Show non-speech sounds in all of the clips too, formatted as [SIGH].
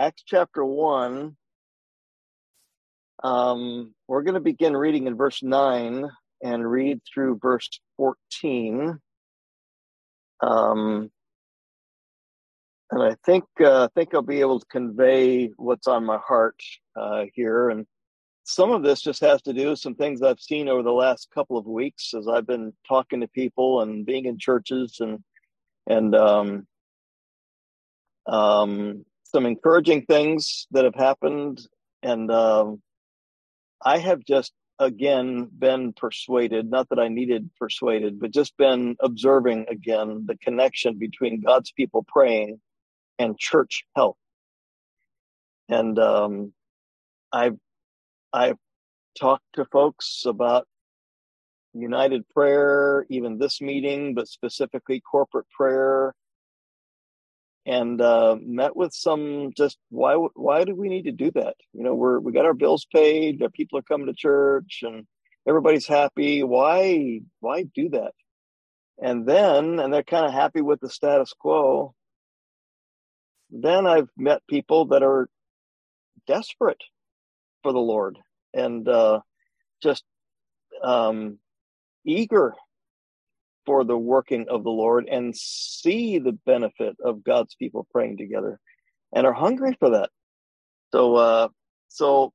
Acts chapter 1. Um, we're going to begin reading in verse 9 and read through verse 14. Um, and I think uh, think I'll be able to convey what's on my heart uh, here. And some of this just has to do with some things I've seen over the last couple of weeks as I've been talking to people and being in churches and and um, um, some encouraging things that have happened. And um, I have just again been persuaded, not that I needed persuaded, but just been observing again the connection between God's people praying and church health. And um, I've I've talked to folks about united prayer, even this meeting, but specifically corporate prayer, and uh, met with some just why why do we need to do that? You know, we're we got our bills paid, our people are coming to church, and everybody's happy. Why why do that? And then, and they're kind of happy with the status quo. Then I've met people that are desperate for the Lord and uh, just um, eager for the working of the Lord and see the benefit of God's people praying together and are hungry for that. So, uh, so,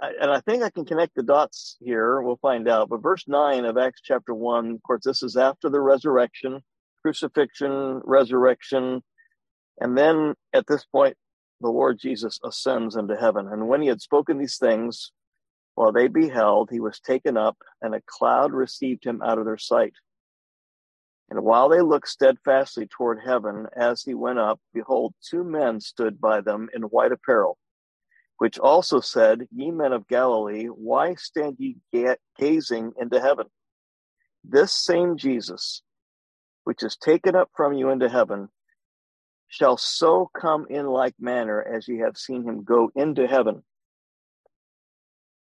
and I think I can connect the dots here. We'll find out. But verse 9 of Acts chapter 1, of course, this is after the resurrection, crucifixion, resurrection. And then at this point, the Lord Jesus ascends into heaven. And when he had spoken these things, while they beheld, he was taken up, and a cloud received him out of their sight. And while they looked steadfastly toward heaven as he went up, behold, two men stood by them in white apparel, which also said, Ye men of Galilee, why stand ye gazing into heaven? This same Jesus, which is taken up from you into heaven, shall so come in like manner as ye have seen him go into heaven.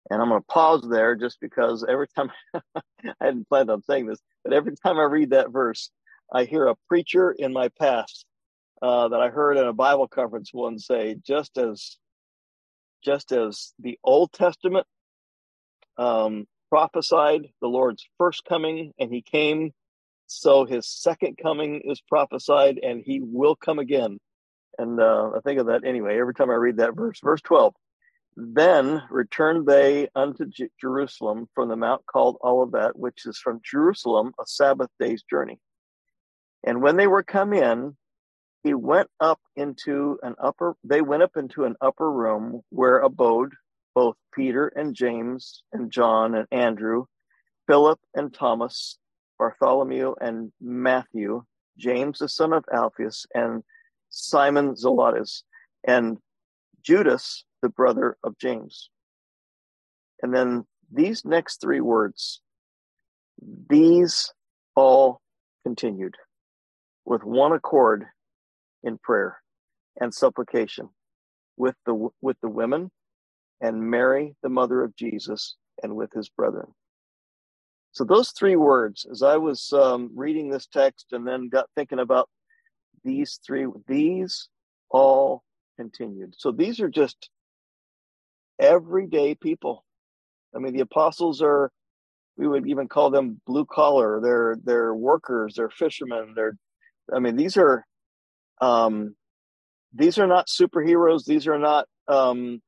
And I'm going to pause there just because every time [LAUGHS] I hadn't planned on saying this, but every time I read that verse, I hear a preacher in my past uh, that I heard in a Bible conference once say, just as just as the Old Testament um, prophesied the Lord's first coming, and He came, so His second coming is prophesied, and He will come again. And uh, I think of that anyway every time I read that verse. Verse twelve. Then returned they unto J- Jerusalem from the mount called Olivet, which is from Jerusalem a Sabbath day's journey. And when they were come in, he went up into an upper, they went up into an upper room where abode both Peter and James and John and Andrew, Philip and Thomas, Bartholomew and Matthew, James the son of Alphaeus, and Simon Zelotes, and Judas the brother of James. And then these next three words, these all continued with one accord in prayer and supplication with the with the women and Mary the mother of Jesus and with his brethren. So those three words, as I was um, reading this text and then got thinking about these three, these all continued. So these are just everyday people. I mean, the apostles are, we would even call them blue collar. They're they're workers. They're fishermen. They're, I mean, these are, um, these are not superheroes. These are not. Um,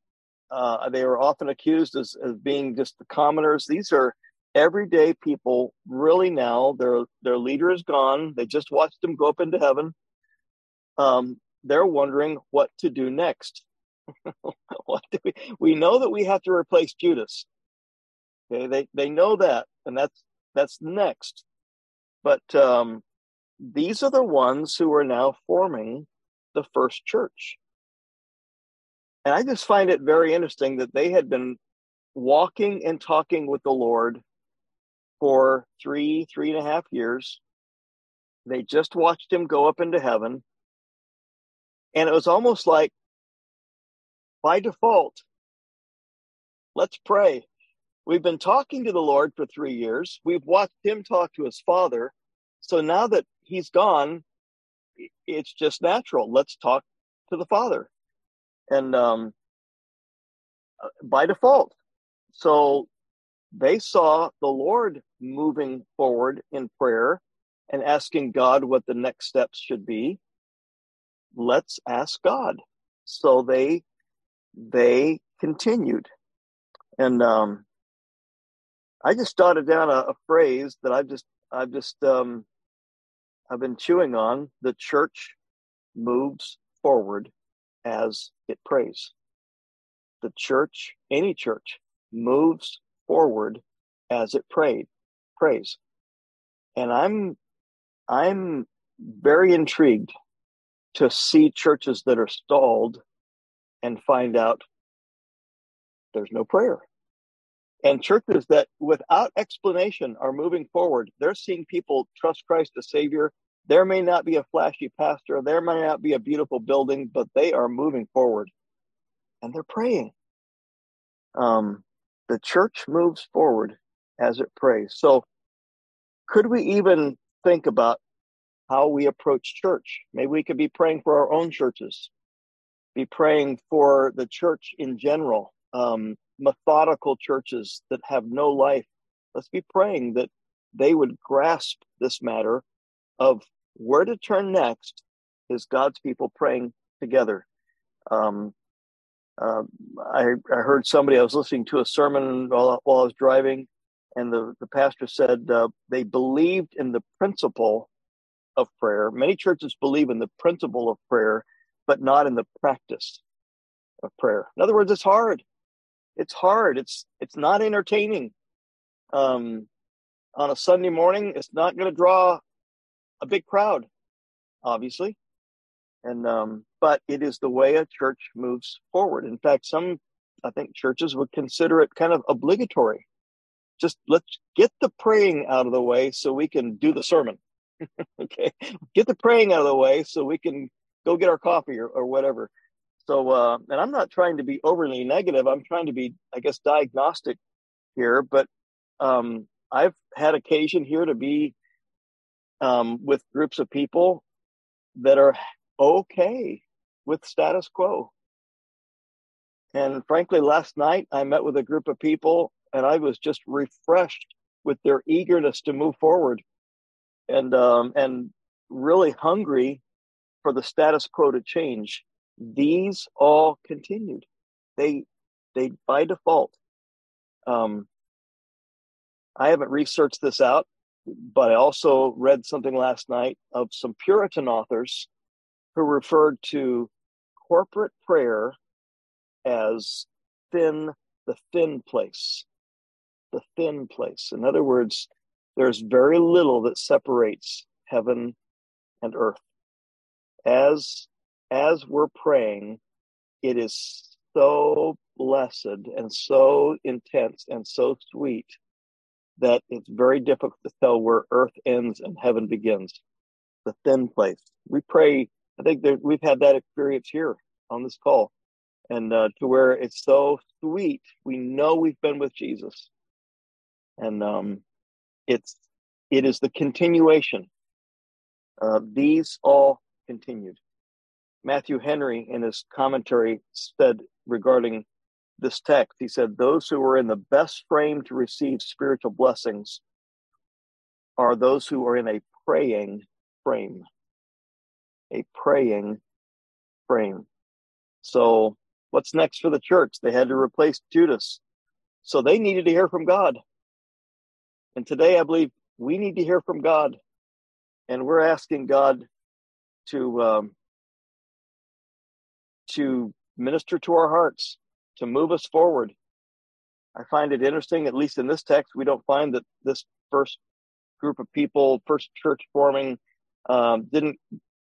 uh, they are often accused as, as being just the commoners. These are everyday people. Really, now their their leader is gone. They just watched him go up into heaven. Um, they're wondering what to do next. [LAUGHS] what do we, we know that we have to replace Judas. Okay, they they know that, and that's that's next. But um, these are the ones who are now forming the first church. And I just find it very interesting that they had been walking and talking with the Lord for three, three and a half years. They just watched him go up into heaven. And it was almost like by default, let's pray. We've been talking to the Lord for three years. We've watched him talk to his father. So now that he's gone, it's just natural. Let's talk to the father. and um, uh, by default. So they saw the Lord moving forward in prayer and asking God what the next steps should be. Let's ask God. So they they continued, and um, I just jotted down a, a phrase that I've just I've just um, I've been chewing on. The church moves forward as it prays. The church, any church, moves forward as it prayed, prays. And I'm I'm very intrigued to see churches that are stalled and find out there's no prayer. And churches that without explanation are moving forward, they're seeing people trust Christ as Savior. There may not be a flashy pastor, there may not be a beautiful building, but they are moving forward and they're praying. Um, the church moves forward as it prays. So, could we even think about how we approach church? Maybe we could be praying for our own churches, be praying for the church in general, um, methodical churches that have no life. Let's be praying that they would grasp this matter of where to turn next is God's people praying together. Um, uh, I, I, heard somebody, I was listening to a sermon while, while I was driving, and the, the pastor said uh, they believed in the principle of prayer. Many churches believe in the principle of prayer, but not in the practice of prayer. In other words, it's hard. It's hard. It's it's not entertaining. Um, on a Sunday morning, it's not going to draw a big crowd, obviously, and um, but it is the way a church moves forward. In fact, some I think churches would consider it kind of obligatory. Just let's get the praying out of the way so we can do the sermon. [LAUGHS] okay, get the praying out of the way so we can go get our coffee or, or whatever. So, uh, and I'm not trying to be overly negative. I'm trying to be, I guess, diagnostic here. But um, I've had occasion here to be um, with groups of people that are okay with status quo. And frankly, last night I met with a group of people and I was just refreshed with their eagerness to move forward and um, and really hungry for the status quo to change. These all continued. They they by default. Um, I haven't researched this out, but I also read something last night of some Puritan authors who referred to corporate prayer as thin, the thin place. The thin place. In other words, there's very little that separates heaven and earth. As as we're praying, it is so blessed and so intense and so sweet that it's very difficult to tell where earth ends and heaven begins. The thin place. We pray I think that we've had that experience here on this call, and uh, to where it's so sweet. We know we've been with Jesus, and um, it's it is the continuation. Uh, these all continued. Matthew Henry, in his commentary, said regarding this text, he said, Those who are in the best frame to receive spiritual blessings are those who are in a praying frame a praying frame. So, what's next for the church? They had to replace Judas. So, they needed to hear from God. And today, I believe we need to hear from God. And we're asking God to, um, to minister to our hearts, to move us forward. I find it interesting, at least in this text, we don't find that this first group of people, first church forming, um, didn't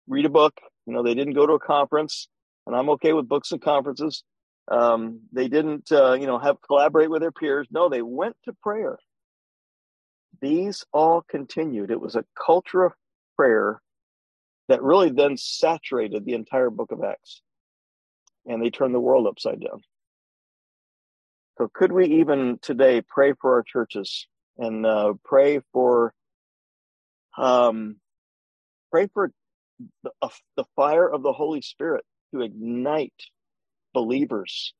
read a book. You know, they didn't go to a conference, and I'm okay with books and conferences. Um, they didn't, uh, you know, have collaborate with their peers. No, they went to prayer. These all continued. It was a culture of prayer that really then saturated the entire book of Acts, and they turned the world upside down. So, could we even today pray for our churches and uh, pray for um, pray for the, uh, the fire of the Holy Spirit to ignite believers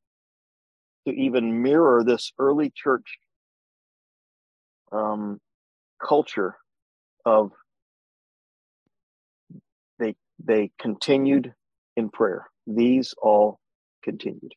to even mirror this early church um, culture of they continued in prayer. These all continued.